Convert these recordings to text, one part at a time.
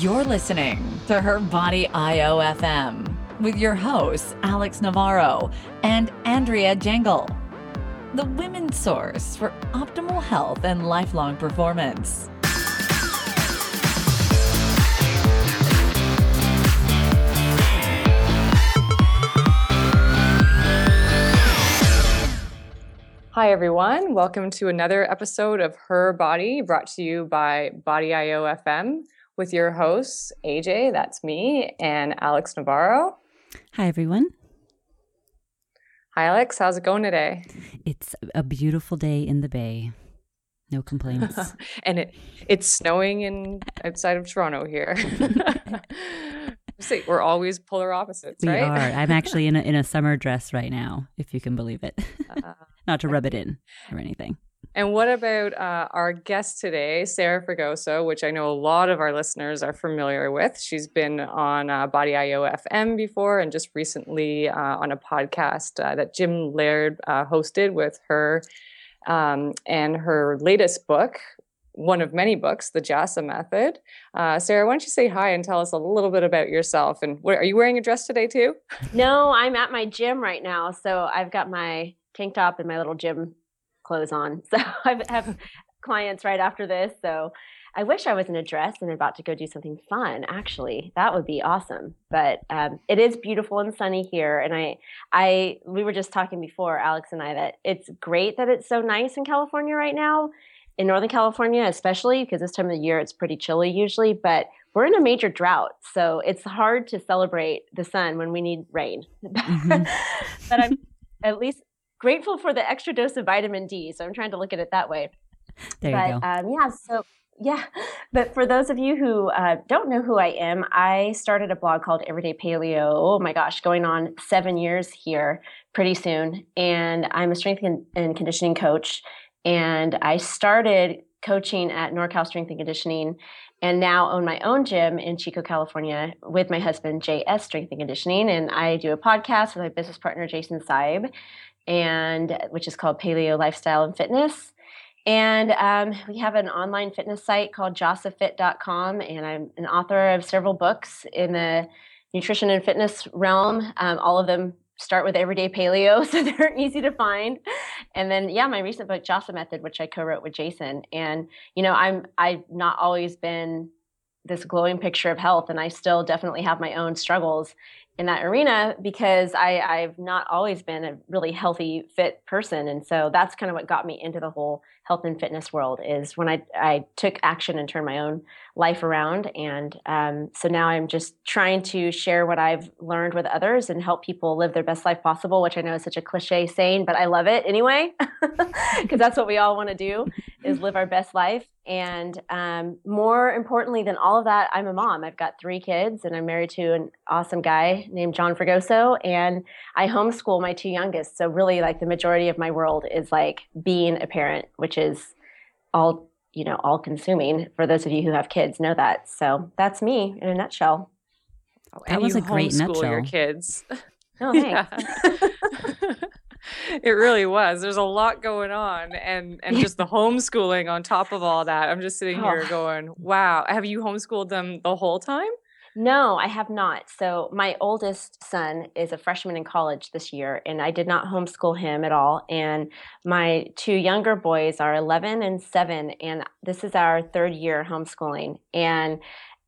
You're listening to Her Body IOFM with your hosts, Alex Navarro and Andrea Jengel, the women's source for optimal health and lifelong performance. Hi, everyone. Welcome to another episode of Her Body brought to you by Body IO FM with your hosts, AJ, that's me, and Alex Navarro. Hi, everyone. Hi, Alex. How's it going today? It's a beautiful day in the Bay. No complaints. and it it's snowing in outside of Toronto here. See, we're always polar opposites, we right? are. I'm actually in a, in a summer dress right now, if you can believe it. Uh, Not to rub it in or anything. And what about uh, our guest today, Sarah Fragoso, which I know a lot of our listeners are familiar with? She's been on uh, Body IO FM before and just recently uh, on a podcast uh, that Jim Laird uh, hosted with her um, and her latest book, one of many books, The JASA Method. Uh, Sarah, why don't you say hi and tell us a little bit about yourself? And what, are you wearing a dress today too? No, I'm at my gym right now. So I've got my tank top and my little gym clothes on. So I have clients right after this. So I wish I was in a dress and about to go do something fun. Actually, that would be awesome. But um, it is beautiful and sunny here, and I, I, we were just talking before, Alex and I, that it's great that it's so nice in California right now, in Northern California especially, because this time of the year it's pretty chilly usually. But we're in a major drought, so it's hard to celebrate the sun when we need rain. Mm-hmm. but I'm at least grateful for the extra dose of vitamin D. So I'm trying to look at it that way. There but, you go. Um, yeah. So yeah, but for those of you who uh, don't know who I am, I started a blog called Everyday Paleo. Oh my gosh, going on seven years here pretty soon, and I'm a strength and conditioning coach. And I started coaching at NorCal Strength and Conditioning and now own my own gym in Chico, California with my husband, JS Strength and Conditioning. And I do a podcast with my business partner, Jason Seib and which is called Paleo Lifestyle and Fitness. And um, we have an online fitness site called jasafit.com, and I'm an author of several books in the nutrition and fitness realm. Um, all of them start with everyday paleo, so they're easy to find. And then, yeah, my recent book, JASA Method, which I co-wrote with Jason. And you know, I'm I've not always been this glowing picture of health, and I still definitely have my own struggles in that arena because I, I've not always been a really healthy, fit person. And so that's kind of what got me into the whole health and fitness world is when I, I took action and turned my own life around. And um, so now I'm just trying to share what I've learned with others and help people live their best life possible, which I know is such a cliche saying, but I love it anyway, because that's what we all want to do is live our best life. And um, more importantly than all of that, I'm a mom. I've got three kids and I'm married to an awesome guy named John Fragoso. And I homeschool my two youngest. So really like the majority of my world is like being a parent, which is all you know all consuming for those of you who have kids know that so that's me in a nutshell oh, that was a great nutshell your kids oh thanks it really was there's a lot going on and and just the homeschooling on top of all that i'm just sitting here oh. going wow have you homeschooled them the whole time no, I have not. So my oldest son is a freshman in college this year, and I did not homeschool him at all. And my two younger boys are 11 and 7, and this is our third year homeschooling. And,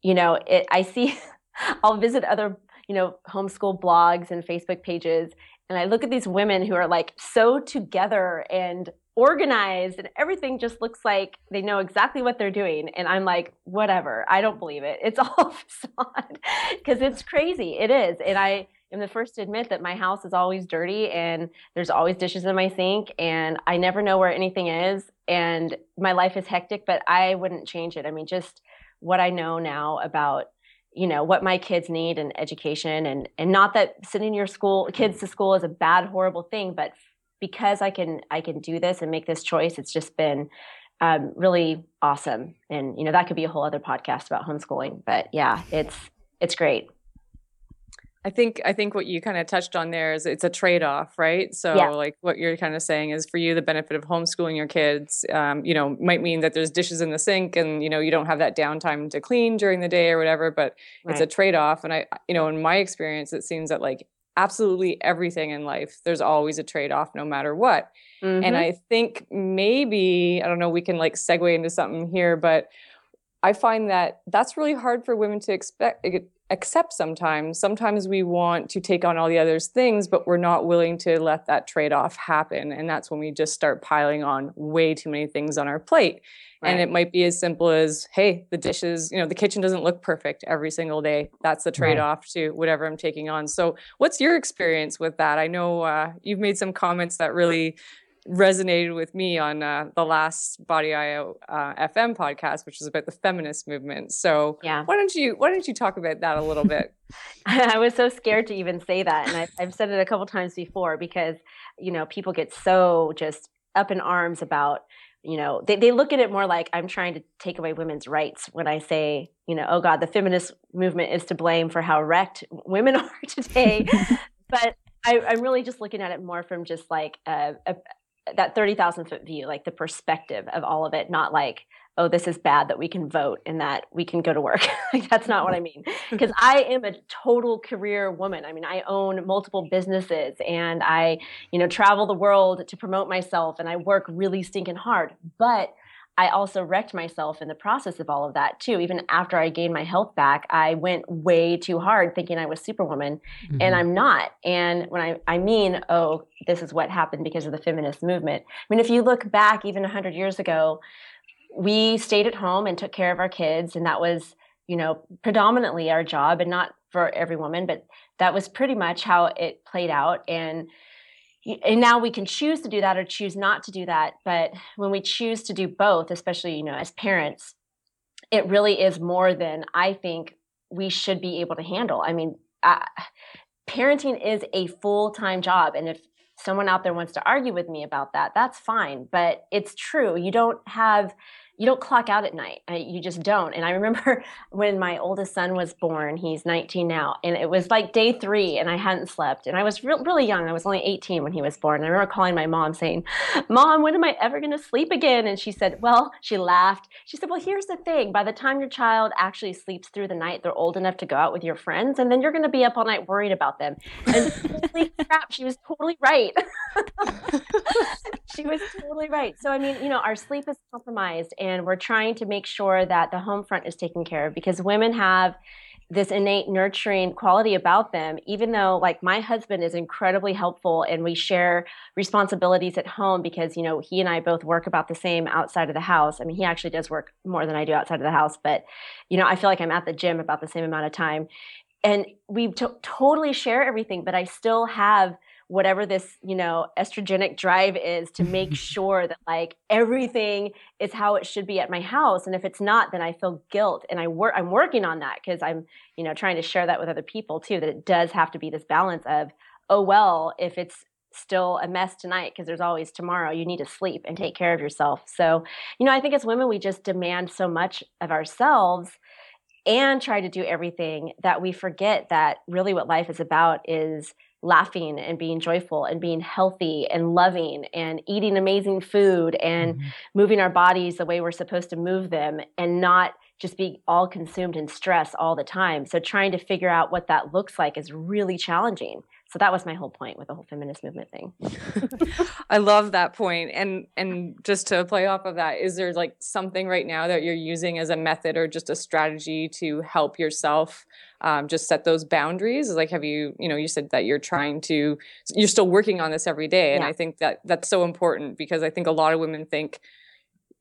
you know, it, I see, I'll visit other, you know, homeschool blogs and Facebook pages, and I look at these women who are like so together and organized and everything just looks like they know exactly what they're doing. And i'm like whatever. I don't believe it. It's all facade. Because it's crazy. It is. And i am the first to admit that my house is always dirty and there's always dishes in my sink and i never know where anything is. And my life is hectic but i wouldn't change it. I mean just what i know now about you know what my kids need and education and and not that sending your school kids to school is a bad horrible thing but because I can I can do this and make this choice, it's just been um, really awesome. And you know that could be a whole other podcast about homeschooling. But yeah, it's it's great. I think I think what you kind of touched on there is it's a trade off, right? So yeah. like what you're kind of saying is for you the benefit of homeschooling your kids, um, you know, might mean that there's dishes in the sink and you know you don't have that downtime to clean during the day or whatever, but right. it's a trade off. And I, you know, in my experience, it seems that like absolutely everything in life, there's always a trade off, no matter what. Mm-hmm. And I think maybe I don't know, we can like segue into something here, but I find that that's really hard for women to expect accept sometimes. Sometimes we want to take on all the other things, but we're not willing to let that trade off happen. And that's when we just start piling on way too many things on our plate. Right. And it might be as simple as, hey, the dishes, you know, the kitchen doesn't look perfect every single day. That's the trade off right. to whatever I'm taking on. So, what's your experience with that? I know uh, you've made some comments that really resonated with me on uh, the last Body IO uh, FM podcast, which was about the feminist movement. So yeah. why don't you why don't you talk about that a little bit? I was so scared to even say that, and I've, I've said it a couple times before because you know people get so just up in arms about you know they, they look at it more like i'm trying to take away women's rights when i say you know oh god the feminist movement is to blame for how wrecked women are today but I, am really just looking at it more from just like a, a, that 30,000 foot view, like the perspective of all of it, not like, oh, this is bad that we can vote and that we can go to work. like that's not what I mean. Mm-hmm. Because I am a total career woman. I mean, I own multiple businesses and I, you know, travel the world to promote myself and I work really stinking hard. But I also wrecked myself in the process of all of that too. Even after I gained my health back, I went way too hard thinking I was superwoman mm-hmm. and I'm not. And when I, I mean, oh, this is what happened because of the feminist movement. I mean, if you look back even 100 years ago, we stayed at home and took care of our kids. And that was, you know, predominantly our job and not for every woman, but that was pretty much how it played out. And and now we can choose to do that or choose not to do that but when we choose to do both especially you know as parents it really is more than i think we should be able to handle. I mean parenting is a full-time job and if someone out there wants to argue with me about that that's fine but it's true. You don't have you don't clock out at night. You just don't. And I remember when my oldest son was born, he's 19 now, and it was like day three and I hadn't slept. And I was re- really young. I was only 18 when he was born. And I remember calling my mom saying, Mom, when am I ever going to sleep again? And she said, Well, she laughed. She said, Well, here's the thing. By the time your child actually sleeps through the night, they're old enough to go out with your friends. And then you're going to be up all night worried about them. And holy crap, she was totally right. she was totally right. So, I mean, you know, our sleep is compromised. And and we're trying to make sure that the home front is taken care of because women have this innate nurturing quality about them even though like my husband is incredibly helpful and we share responsibilities at home because you know he and I both work about the same outside of the house. I mean he actually does work more than I do outside of the house but you know I feel like I'm at the gym about the same amount of time. And we t- totally share everything but I still have whatever this you know estrogenic drive is to make sure that like everything is how it should be at my house. And if it's not then i feel guilt. And i work i'm working on that because i'm you know trying to share that with other people too that it does have to be this balance of oh well if it's still a mess tonight because there's always tomorrow you need to sleep and take care of yourself. So you know i think as women we just demand so much of ourselves and try to do everything that we forget that really what life is about is laughing and being joyful and being healthy and loving and eating amazing food and mm-hmm. moving our bodies the way we're supposed to move them and not just be all consumed in stress all the time. So trying to figure out what that looks like is really challenging. So that was my whole point with the whole feminist movement thing. I love that point. And and just to play off of that, is there like something right now that you're using as a method or just a strategy to help yourself um, just set those boundaries? Like, have you, you know, you said that you're trying to, you're still working on this every day. And yeah. I think that that's so important because I think a lot of women think,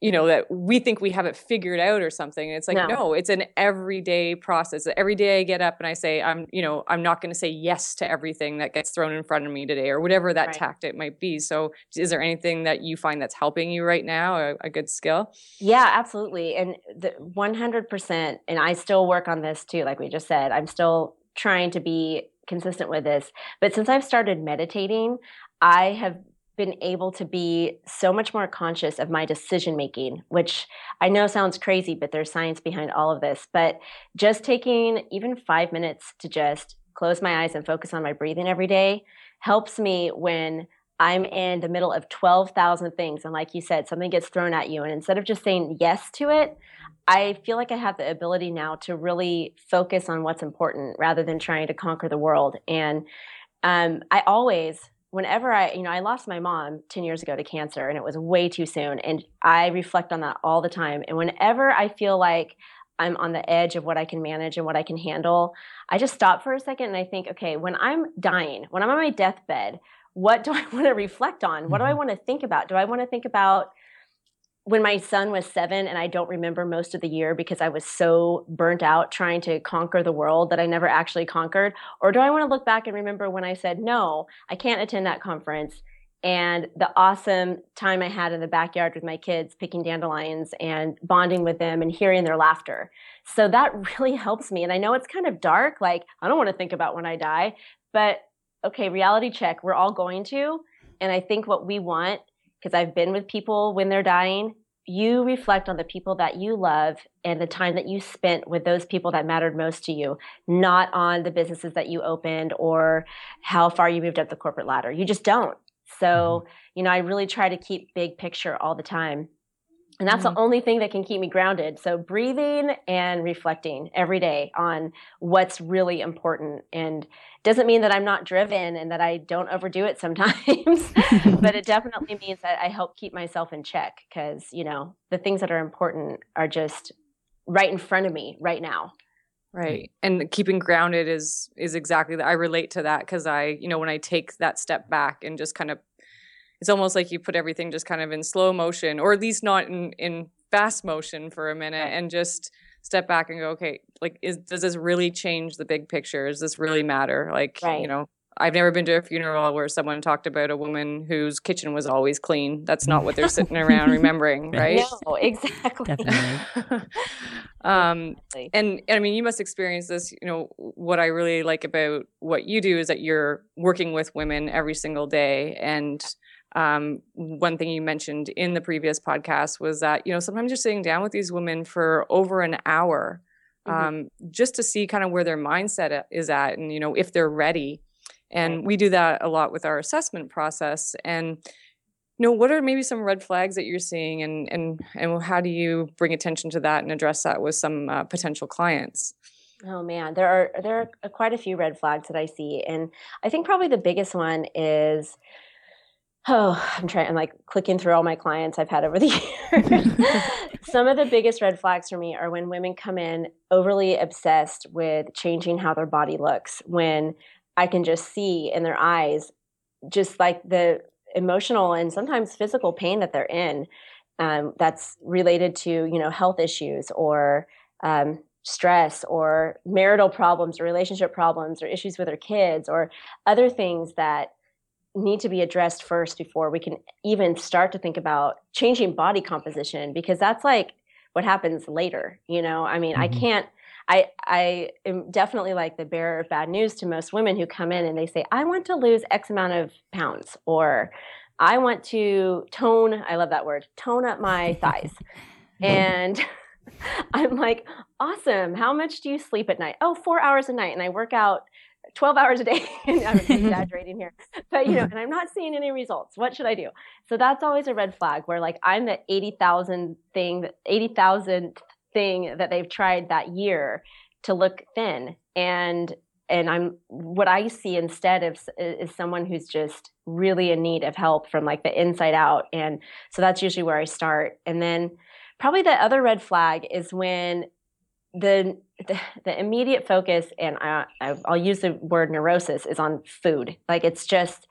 you know that we think we have it figured out or something it's like no, no it's an everyday process. Every day i get up and i say i'm you know i'm not going to say yes to everything that gets thrown in front of me today or whatever that right. tactic might be. So is there anything that you find that's helping you right now a, a good skill? Yeah absolutely and the 100% and i still work on this too like we just said i'm still trying to be consistent with this but since i've started meditating i have been able to be so much more conscious of my decision making, which I know sounds crazy, but there's science behind all of this. But just taking even five minutes to just close my eyes and focus on my breathing every day helps me when I'm in the middle of 12,000 things. And like you said, something gets thrown at you. And instead of just saying yes to it, I feel like I have the ability now to really focus on what's important rather than trying to conquer the world. And um, I always, whenever I, you know, I lost my mom 10 years ago to cancer and it was way too soon. And I reflect on that all the time. And whenever I feel like I'm on the edge of what I can manage and what I can handle, I just stop for a second and I think, okay, when I'm dying, when I'm on my deathbed, what do I want to reflect on? What do I mm-hmm. want to think about? Do I want to think about when my son was seven and I don't remember most of the year because I was so burnt out trying to conquer the world that I never actually conquered? Or do I want to look back and remember when I said, no, I can't attend that conference? And the awesome time I had in the backyard with my kids picking dandelions and bonding with them and hearing their laughter. So that really helps me. And I know it's kind of dark, like I don't want to think about when I die, but okay, reality check, we're all going to. And I think what we want, because I've been with people when they're dying, you reflect on the people that you love and the time that you spent with those people that mattered most to you, not on the businesses that you opened or how far you moved up the corporate ladder. You just don't. So, mm-hmm. you know, I really try to keep big picture all the time. And that's mm-hmm. the only thing that can keep me grounded. So, breathing and reflecting every day on what's really important. And doesn't mean that I'm not driven and that I don't overdo it sometimes, but it definitely means that I help keep myself in check because, you know, the things that are important are just right in front of me right now. Right. And keeping grounded is is exactly that. I relate to that because I, you know, when I take that step back and just kind of it's almost like you put everything just kind of in slow motion or at least not in in fast motion for a minute and just step back and go okay like is does this really change the big picture does this really matter like right. you know I've never been to a funeral where someone talked about a woman whose kitchen was always clean. That's not what they're sitting around remembering, right? No, exactly. um, and, and I mean, you must experience this. You know, what I really like about what you do is that you're working with women every single day, and um, one thing you mentioned in the previous podcast was that you know sometimes you're sitting down with these women for over an hour mm-hmm. um, just to see kind of where their mindset is at and you know if they're ready. And we do that a lot with our assessment process. And you know what are maybe some red flags that you're seeing and and and how do you bring attention to that and address that with some uh, potential clients? Oh man, there are there are quite a few red flags that I see, and I think probably the biggest one is oh, I'm trying, I'm like clicking through all my clients I've had over the years. Some of the biggest red flags for me are when women come in overly obsessed with changing how their body looks, when I can just see in their eyes just like the emotional and sometimes physical pain that they're in um, that's related to, you know, health issues or um, stress or marital problems or relationship problems or issues with their kids or other things that need to be addressed first before we can even start to think about changing body composition because that's like what happens later you know? I mean mm-hmm. i can't i i am definitely like the bearer of bad news to most women who come in and they say i want to lose x amount of pounds or i want to tone i love that word tone up my thighs. And i'm like awesome. How much do you sleep at night? Oh four hours a night. And i work out 12 hours a day. I'm exaggerating here, but you know, and I'm not seeing any results. What should I do? So that's always a red flag where like I'm the 80,000 thing, 80,000 thing that they've tried that year to look thin. And, and I'm, what I see instead of is someone who's just really in need of help from like the inside out. And so that's usually where I start. And then probably the other red flag is when the, the, the immediate focus, and I, I'll use the word neurosis, is on food. Like it's just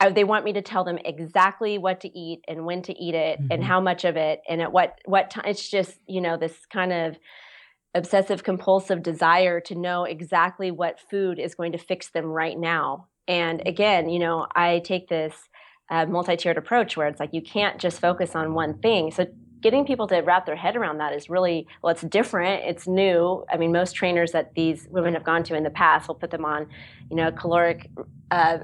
I, they want me to tell them exactly what to eat and when to eat it mm-hmm. and how much of it and at what what time. It's just you know this kind of obsessive compulsive desire to know exactly what food is going to fix them right now. And again, you know, I take this uh, multi-tiered approach where it's like you can't just focus on one thing. So getting people to wrap their head around that is really well it's different it's new. I mean most trainers that these women have gone to in the past will put them on you know caloric uh,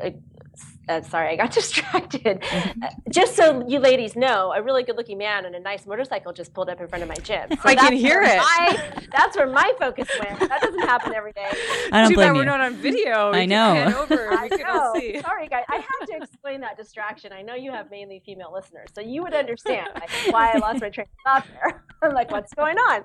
uh, sorry, I got distracted. Mm-hmm. Uh, just so you ladies know, a really good looking man on a nice motorcycle just pulled up in front of my gym. So I can hear it. My, that's where my focus went. That doesn't happen every day. I don't Too blame bad you. we're not on video. We I know. Over. I know. see. Sorry, guys. I have to explain that distraction. I know you have mainly female listeners, so you would understand like, why I lost my train of thought there. I'm like, what's going on?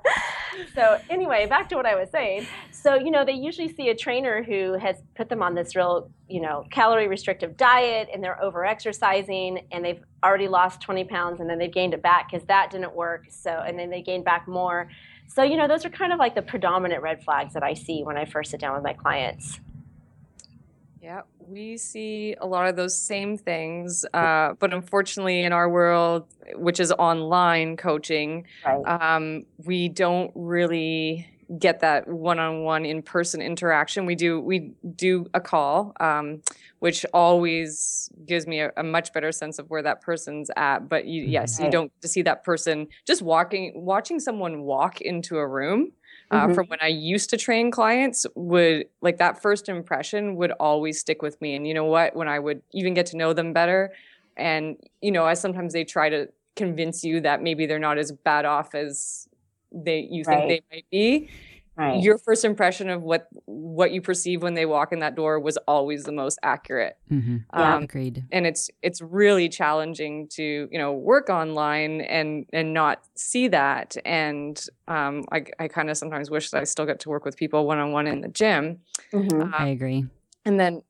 So anyway, back to what I was saying. So you know, they usually see a trainer who has put them on this real, you know, calorie restrictive diet, and they're over exercising, and they've already lost 20 pounds, and then they've gained it back because that didn't work. So and then they gained back more. So you know, those are kind of like the predominant red flags that I see when I first sit down with my clients. Yeah, we see a lot of those same things, uh, but unfortunately, in our world, which is online coaching, Right. um, we don't really get that one-on-one in-person interaction. We do we do a call, um, which always gives me a, a much better sense of where that person's at. But you, yes, you don't to see that person just walking, watching someone walk into a room uh, Mhm. from when I used to train clients would like that first impression would always stick with me. And you know what? When I would even get to know them better, and you know, as sometimes they try to convince you that maybe they're not as bad off as they you think they might be. Right. Your first impression of what what you perceive when they walk in that door was always the most accurate. hmm Yeah. Um, Agreed. and it's it's really challenging to you know work online and and not see that and um, I, I kind of sometimes wish that I still get to work with people one on one in the gym Mhm. I um, agree. and then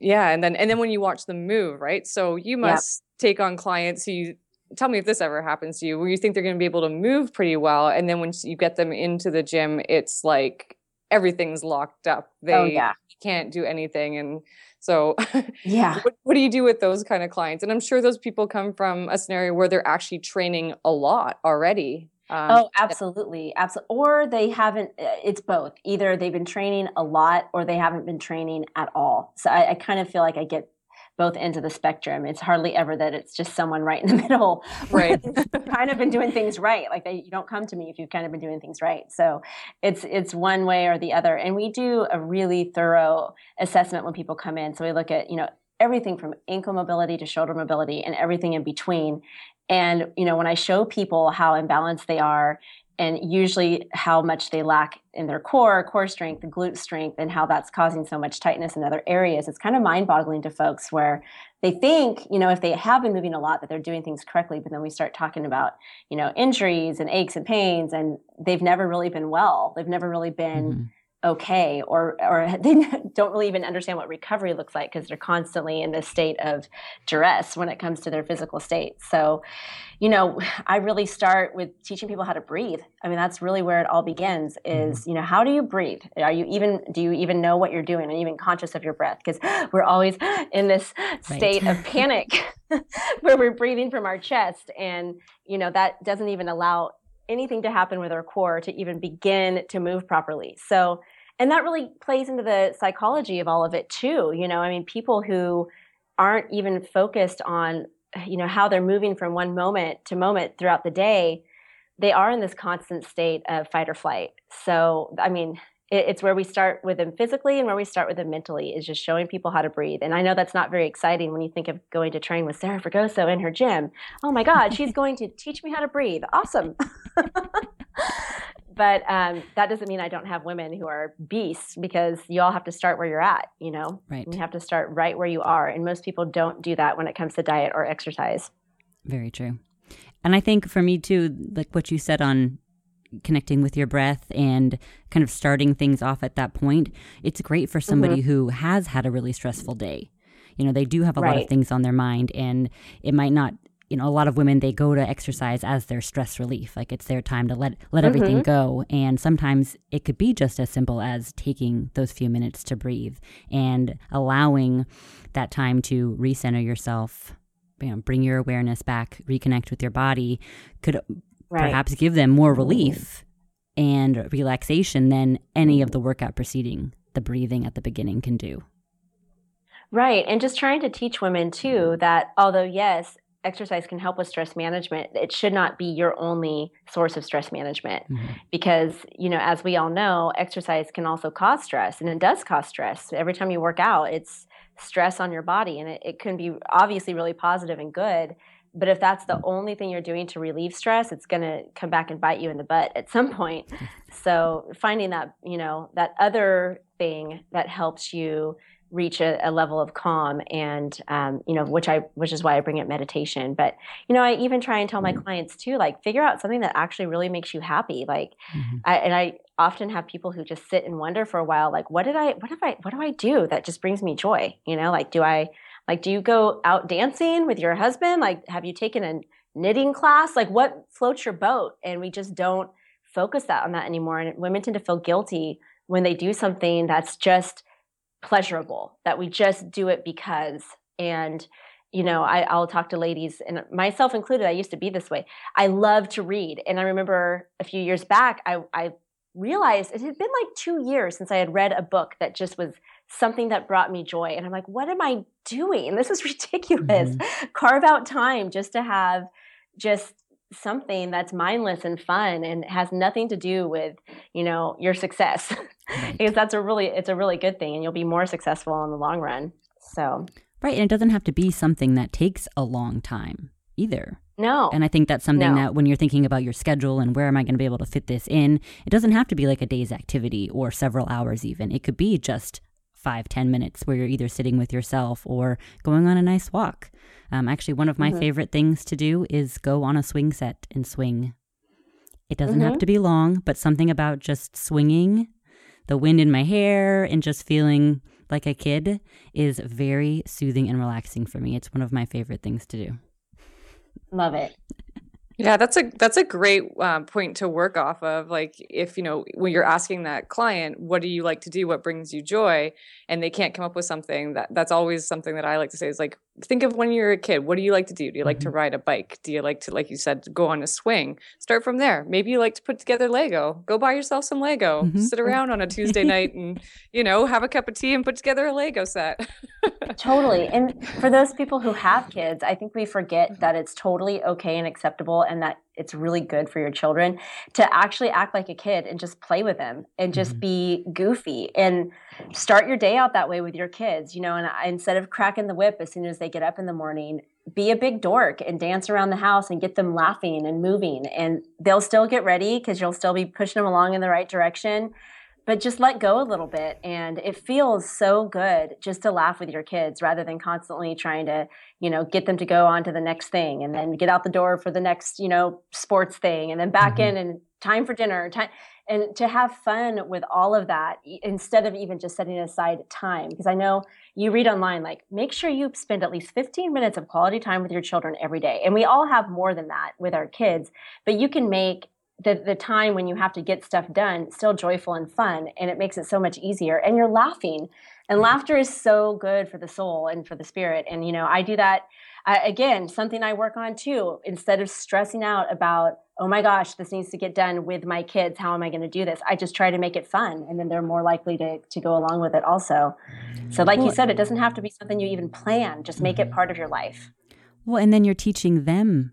yeah and then and then when you watch them move right so you must take on clients who you tell me if this ever happens to you where you think they're going to be able to move pretty well and then when you get them into the gym it's like everything's locked up they oh yeah. can't do anything and so Yeah. what, what do you do with those kind of clients? And I'm sure those people come from a scenario where they're actually training a lot already. Um, Oh, absolutely. Absolutely. Or they haven't, uh, it's both. Either they've been training a lot or they haven't been training at all. So I, I kind of feel like I get both ends of the spectrum. It's hardly ever that it's just someone right in the middle. Right. kind of been doing things right. Like they, you don't come to me if you've kind of been doing things right. So it's, it's one way or the other. And we do a really thorough assessment when people come in. So we look at, you know, everything from ankle mobility to shoulder mobility and everything in between. And, you know, when I show people how imbalanced they are and usually how much they lack in their core, core strength, glute strength, and how that's causing so much tightness in other areas, it's kind of mind boggling to folks where they think, you know, if they have been moving a lot, that they're doing things correctly. But then we start talking about, you know, injuries and aches and pains, and they've never really been well. They've never really been Mhm. Okay or or they don't really even understand what recovery looks like because they're constantly in this state of duress when it comes to their physical state. So you know i really start with teaching people how to breathe. I mean that's really where it all begins is mm-hmm. you know how do you breathe? Are you even do you even know what you're doing? Are you even conscious of your breath? Because we're always in this state of panic where we're breathing from our chest. And you know that doesn't even allow anything to happen with our core to even begin to move properly. So and that really plays into the psychology of all of it too you know? I mean people who aren't even focused on you know how they're moving from one moment to moment throughout the day they are in this constant state of fight or flight. So i mean it, it's where we start with them physically and where we start with them mentally is just showing people how to breathe. And i know that's not very exciting when you think of going to train with sarah fragoso in her gym. Oh my god she's going to teach me how to breathe. Awesome but um, that doesn't mean I don't have women who are beasts because you all have to start where you're at, you know? Right. You have to start right where you are. And most people don't do that when it comes to diet or exercise. Very true. And I think for me too, like what you said on connecting with your breath and kind of starting things off at that point, it's great for somebody Mm-hmm. who has had a really stressful day. You know, they do have a lot of things on their mind and it might not you know, a lot of women they go to exercise as their stress relief. Like it's their time to let let everything Mm-hmm. go. And sometimes it could be just as simple as taking those few minutes to breathe and allowing that time to recenter yourself, you know, bring your awareness back, reconnect with your body, could Right. perhaps give them more relief and relaxation than any of the workout preceding the breathing at the beginning can do. Right. And just trying to teach women too that although, yes, exercise can help with stress management, it should not be your only source of stress management. Mhm. Because, you know, as we all know, exercise can also cause stress and it does cause stress. Every time you work out, it's stress on your body and it, it can be obviously really positive and good but if that's the only thing you're doing to relieve stress it's going to come back and bite you in the butt at some point so finding that you know that other thing that helps you reach a, a level of calm and um, you know which i which is why i bring up meditation. But you know i even try and tell my mm-hmm. clients too like figure out something that actually really makes you happy. Like mm-hmm. I, and i often have people who just sit and wonder for a while like what did i what if i what do i do that just brings me joy? You know like do i like do you go out dancing with your husband? Like have you taken a knitting class? Like what floats your boat? And we just don't focus that on that anymore. And women tend to feel guilty when they do something that's just pleasurable that we just do it because and you know I, i'll talk to ladies and myself included i used to be this way. I love to read and i remember a few years back i, I realized it had been like two years since i had read a book that just was something that brought me joy and i'm like what am i doing? This is ridiculous. Mm-hmm. carve out time just to have just something that's mindless and fun and has nothing to do with you know your success. Right. because that's a really it's a really good thing and you'll be more successful in the long run. So right and it doesn't have to be something that takes a long time either. No. And i think that's something no. that when you're thinking about your schedule and where am i going to be able to fit this in it doesn't have to be like a day's activity or several hours even. It could be just five ten minutes where you're either sitting with yourself or going on a nice walk um, actually, one of my mm-hmm. favorite things to do is go on a swing set and swing. It doesn't mm-hmm. have to be long, but something about just swinging, the wind in my hair, and just feeling like a kid is very soothing and relaxing for me. It's one of my favorite things to do. Love it. Yeah, that's a that's a great um, point to work off of. Like, if you know when you're asking that client, "What do you like to do? What brings you joy?" and they can't come up with something, that that's always something that I like to say is like, think of when you're a kid. What do you like to do? Do you like mm-hmm. to ride a bike? Do you like to, like you said, go on a swing? Start from there. Maybe you like to put together Lego. Go buy yourself some Lego. Mm-hmm. Sit around on a Tuesday night and, you know, have a cup of tea and put together a Lego set. totally. And for those people who have kids, I think we forget that it's totally okay and acceptable and that it's really good for your children to actually act like a kid and just play with them and just mm-hmm. be goofy and start your day out that way with your kids you know and I, instead of cracking the whip as soon as they get up in the morning be a big dork and dance around the house and get them laughing and moving and they'll still get ready because you'll still be pushing them along in the right direction but just let go a little bit and it feels so good just to laugh with your kids rather than constantly trying to you know get them to go on to the next thing and then get out the door for the next you know sports thing and then back mm-hmm. in and time for dinner time and to have fun with all of that instead of even just setting aside time because i know you read online like make sure you spend at least 15 minutes of quality time with your children every day and we all have more than that with our kids but you can make the, the time when you have to get stuff done still joyful and fun and it makes it so much easier and you're laughing and mm-hmm. laughter is so good for the soul and for the spirit and you know i do that I, again something i work on too instead of stressing out about oh my gosh this needs to get done with my kids how am i going to do this? I just try to make it fun and then they're more likely to, to go along with it also. So like you said it doesn't have to be something you even plan just make it mm-hmm. part of your life. Well and then you're teaching them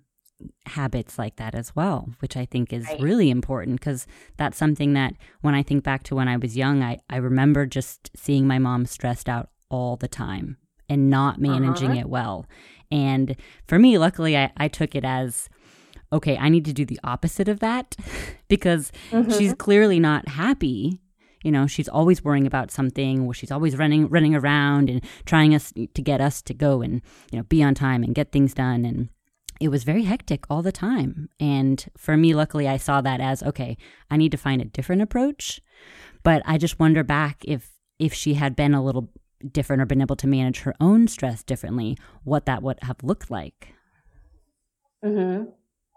habits like that as well, which I think is right. really important because that's something that when I think back to when I was young, I, I remember just seeing my mom stressed out all the time and not managing uh-huh. it well. And for me, luckily, I, I took it as okay, I need to do the opposite of that because mm-hmm. she's clearly not happy you know she's always worrying about something or she's always running running around and trying us to get us to go and you know be on time and get things done and it was very hectic all the time. And for me, luckily, I saw that as okay, I need to find a different approach. But I just wonder back if if she had been a little different or been able to manage her own stress differently, what that would have looked like. Hmm.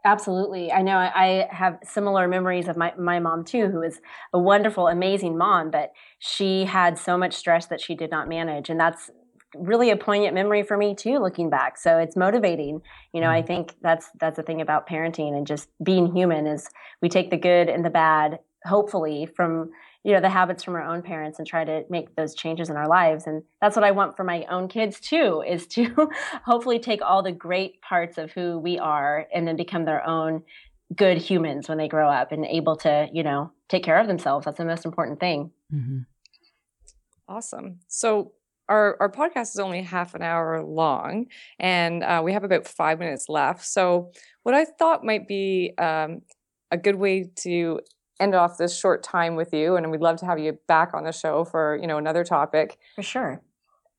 Absolutely. I know I have similar memories of my, my mom too, who is a wonderful, amazing mom, but she had so much stress that she did not manage. And that's really a poignant memory for me too looking back. So it's motivating. You know i mm-hmm. think that's that's the thing about parenting and just being human is we take the good and the bad hopefully from you know the habits from our own parents and try to make those changes in our lives. And that's what i want for my own kids too is to hopefully take all the great parts of who we are and then become their own good humans when they grow up and able to you know take care of themselves. That's the most important thing. Mm-hmm. awesome. So our, our podcast is only half an hour long and uh, we have about five minutes left. So, what I thought might be um, a good way to end off this short time with you, and we'd love to have you back on the show for you know another topic. For sure.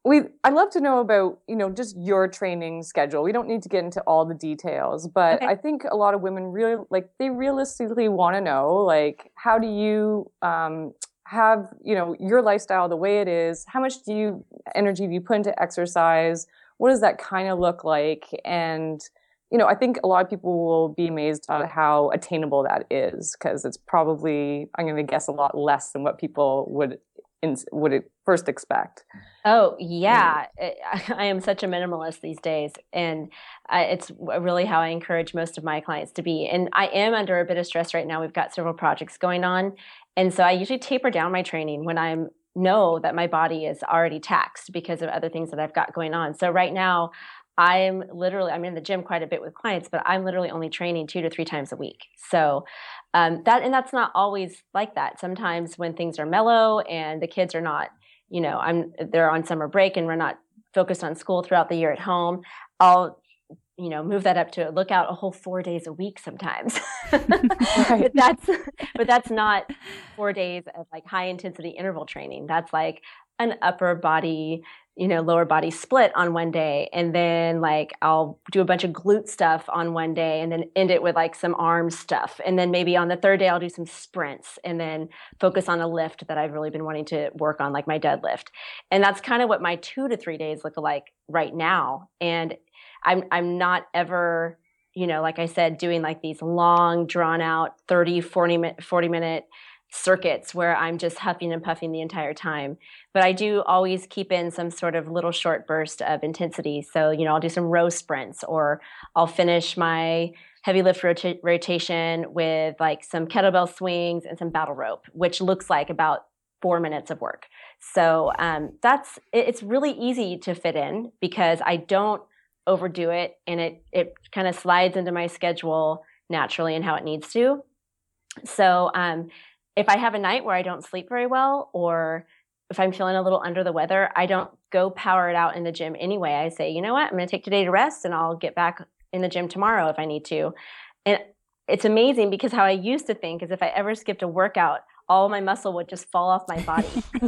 We I'd love to know about you know just your training schedule. We don't need to get into all the details, but okay. I think a lot of women really like they realistically want to know like how do you um, have you know your lifestyle the way it is how much do you energy do you put into exercise? What does that kind of look like? And you know i think a lot of people will be amazed at how attainable that is because it's probably i'm going to guess a lot less than what people would would first expect. Oh yeah. I am such a minimalist these days and it's really how i encourage most of my clients to be. And i am under a bit of stress right now. We've got several projects going on and so I usually taper down my training when I know that my body is already taxed because of other things that I've got going on. So right now, I'm literally I'm in the gym quite a bit with clients, but I'm literally only training two to three times a week. So um, that and that's not always like that. Sometimes when things are mellow and the kids are not, you know, I'm they're on summer break and we're not focused on school throughout the year at home, I'll you know move that up to look out a whole four days a week sometimes. But that's but that's not four days of like high intensity interval training. That's like an upper body you know lower body split on one day and then like i'll do a bunch of glute stuff on one day and then end it with like some arm stuff. And then maybe on the third day i'll do some sprints and then focus on a lift that i've really been wanting to work on like my deadlift. And that's kind of what my two to three days look like right now. And I'm I'm not ever, you know, like I said, doing like these long, drawn out 30, 40 minute, 40 minute circuits where I'm just huffing and puffing the entire time. But I do always keep in some sort of little short burst of intensity. So, you know, I'll do some row sprints or I'll finish my heavy lift rota- rotation with like some kettlebell swings and some battle rope, which looks like about four minutes of work. So um, that's it's really easy to fit in because I don't overdo it and it it kind of slides into my schedule naturally and how it needs to. So um, if I have a night where I don't sleep very well or if I'm feeling a little under the weather, I don't go power it out in the gym anyway. I say, you know what, I'm going to take today to rest and I'll get back in the gym tomorrow if I need to. And it's amazing because how I used to think is if I ever skipped a workout, all my muscle would just fall off my body.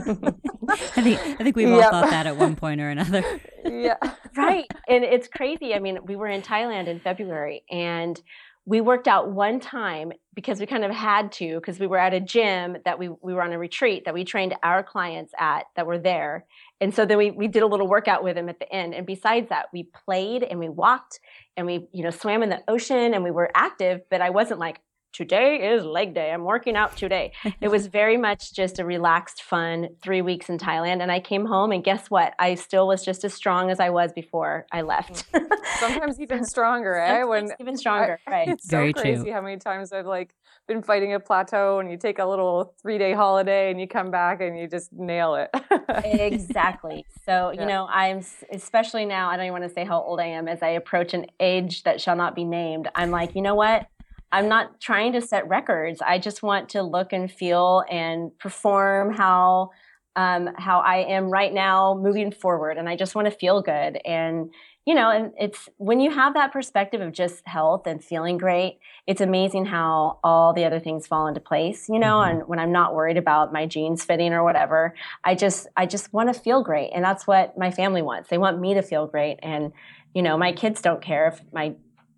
I think I think we've all yep. thought that at one point or another. yeah. right. And it's crazy. I mean, we were in Thailand in February and we worked out one time because we kind of had to because we were at a gym that we we were on a retreat that we trained our clients at that were there. And so then we we did a little workout with them at the end. And besides that, we played and we walked and we, you know, swam in the ocean and we were active, but I wasn't like, today is leg day. I'm working out today. it was very much just a relaxed, fun three weeks in Thailand. And I came home, and guess what? I still was just as strong as I was before I left. Mm. Sometimes even stronger, eh? When even stronger, I, right? It's very so crazy true. how many times I've like been fighting a plateau, and you take a little three day holiday, and you come back and you just nail it. exactly. So yeah. you know, I'm especially now. I don't even want to say how old I am as I approach an age that shall not be named. I'm like, you know what? I'm not trying to set records. I just want to look and feel and perform how um, how I am right now moving forward, and I just want to feel good. And you know, and it's when you have that perspective of just health and feeling great, it's amazing how all the other things fall into place. You know, mm-hmm. and when I'm not worried about my jeans fitting or whatever, I just I just want to feel great, and that's what my family wants. They want me to feel great, and you know, my kids don't care if my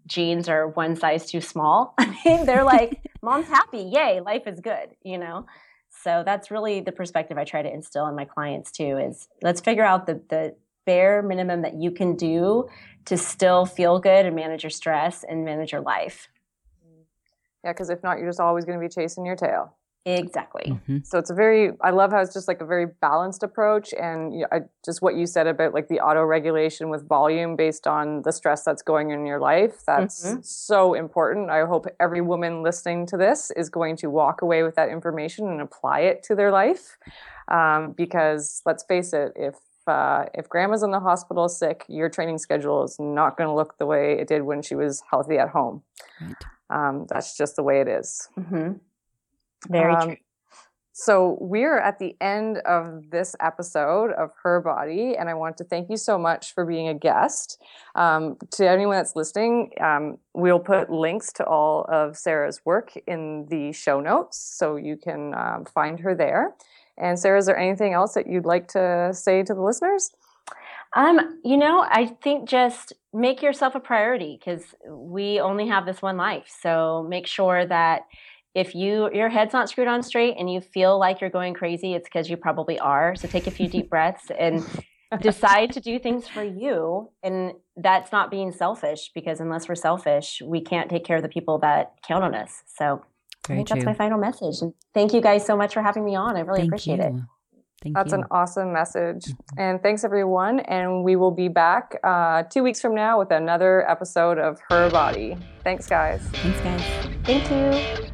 jeans are one size too small. I mean, they're like, mom's happy. Yay, life is good, you know? So that's really the perspective I try to instill in my clients too is let's figure out the, the bare minimum that you can do to still feel good and manage your stress and manage your life. Yeah, because if not, you're just always going to be chasing your tail. Exactly. Mm-hmm. So it's a very, I love how it's just like a very balanced approach. And you know, I, just what you said about like the auto regulation with volume based on the stress that's going in your life. That's mm-hmm. so important. I hope every woman listening to this is going to walk away with that information and apply it to their life. Um, because let's face it, if uh, if grandma's in the hospital sick, your training schedule is not going to look the way it did when she was healthy at home. Right. Um, that's just the way it is. Mm-hmm. Very um, true. So we're at the end of this episode of Her Body, and I want to thank you so much for being a guest. Um, to anyone that's listening, um, we'll put links to all of Sarah's work in the show notes, so you can um, find her there. And Sarah, is there anything else that you'd like to say to the listeners? Um, you know, I think just make yourself a priority because we only have this one life. So make sure that if you your head's not screwed on straight and you feel like you're going crazy, it's because you probably are. So take a few deep breaths and decide to do things for you. And that's not being selfish because unless we're selfish, we can't take care of the people that count on us. So Very I think true. that's my final message. And thank you guys so much for having me on. I really Thank appreciate you. it. Thank That's you. an awesome message. Mm-hmm. And thanks, everyone. And we will be back uh, two weeks from now with another episode of Her Body. Thanks, guys. Thanks, guys. Thank you.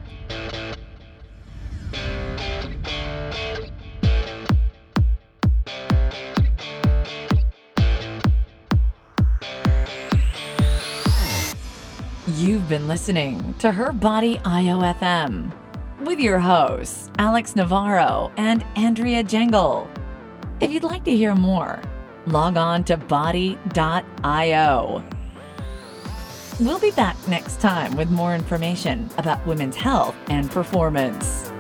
You've been listening to Her Body IOFM with your hosts, Alex Navarro and Andrea Jengel. If you'd like to hear more, log on to body.io. We'll be back next time with more information about women's health and performance.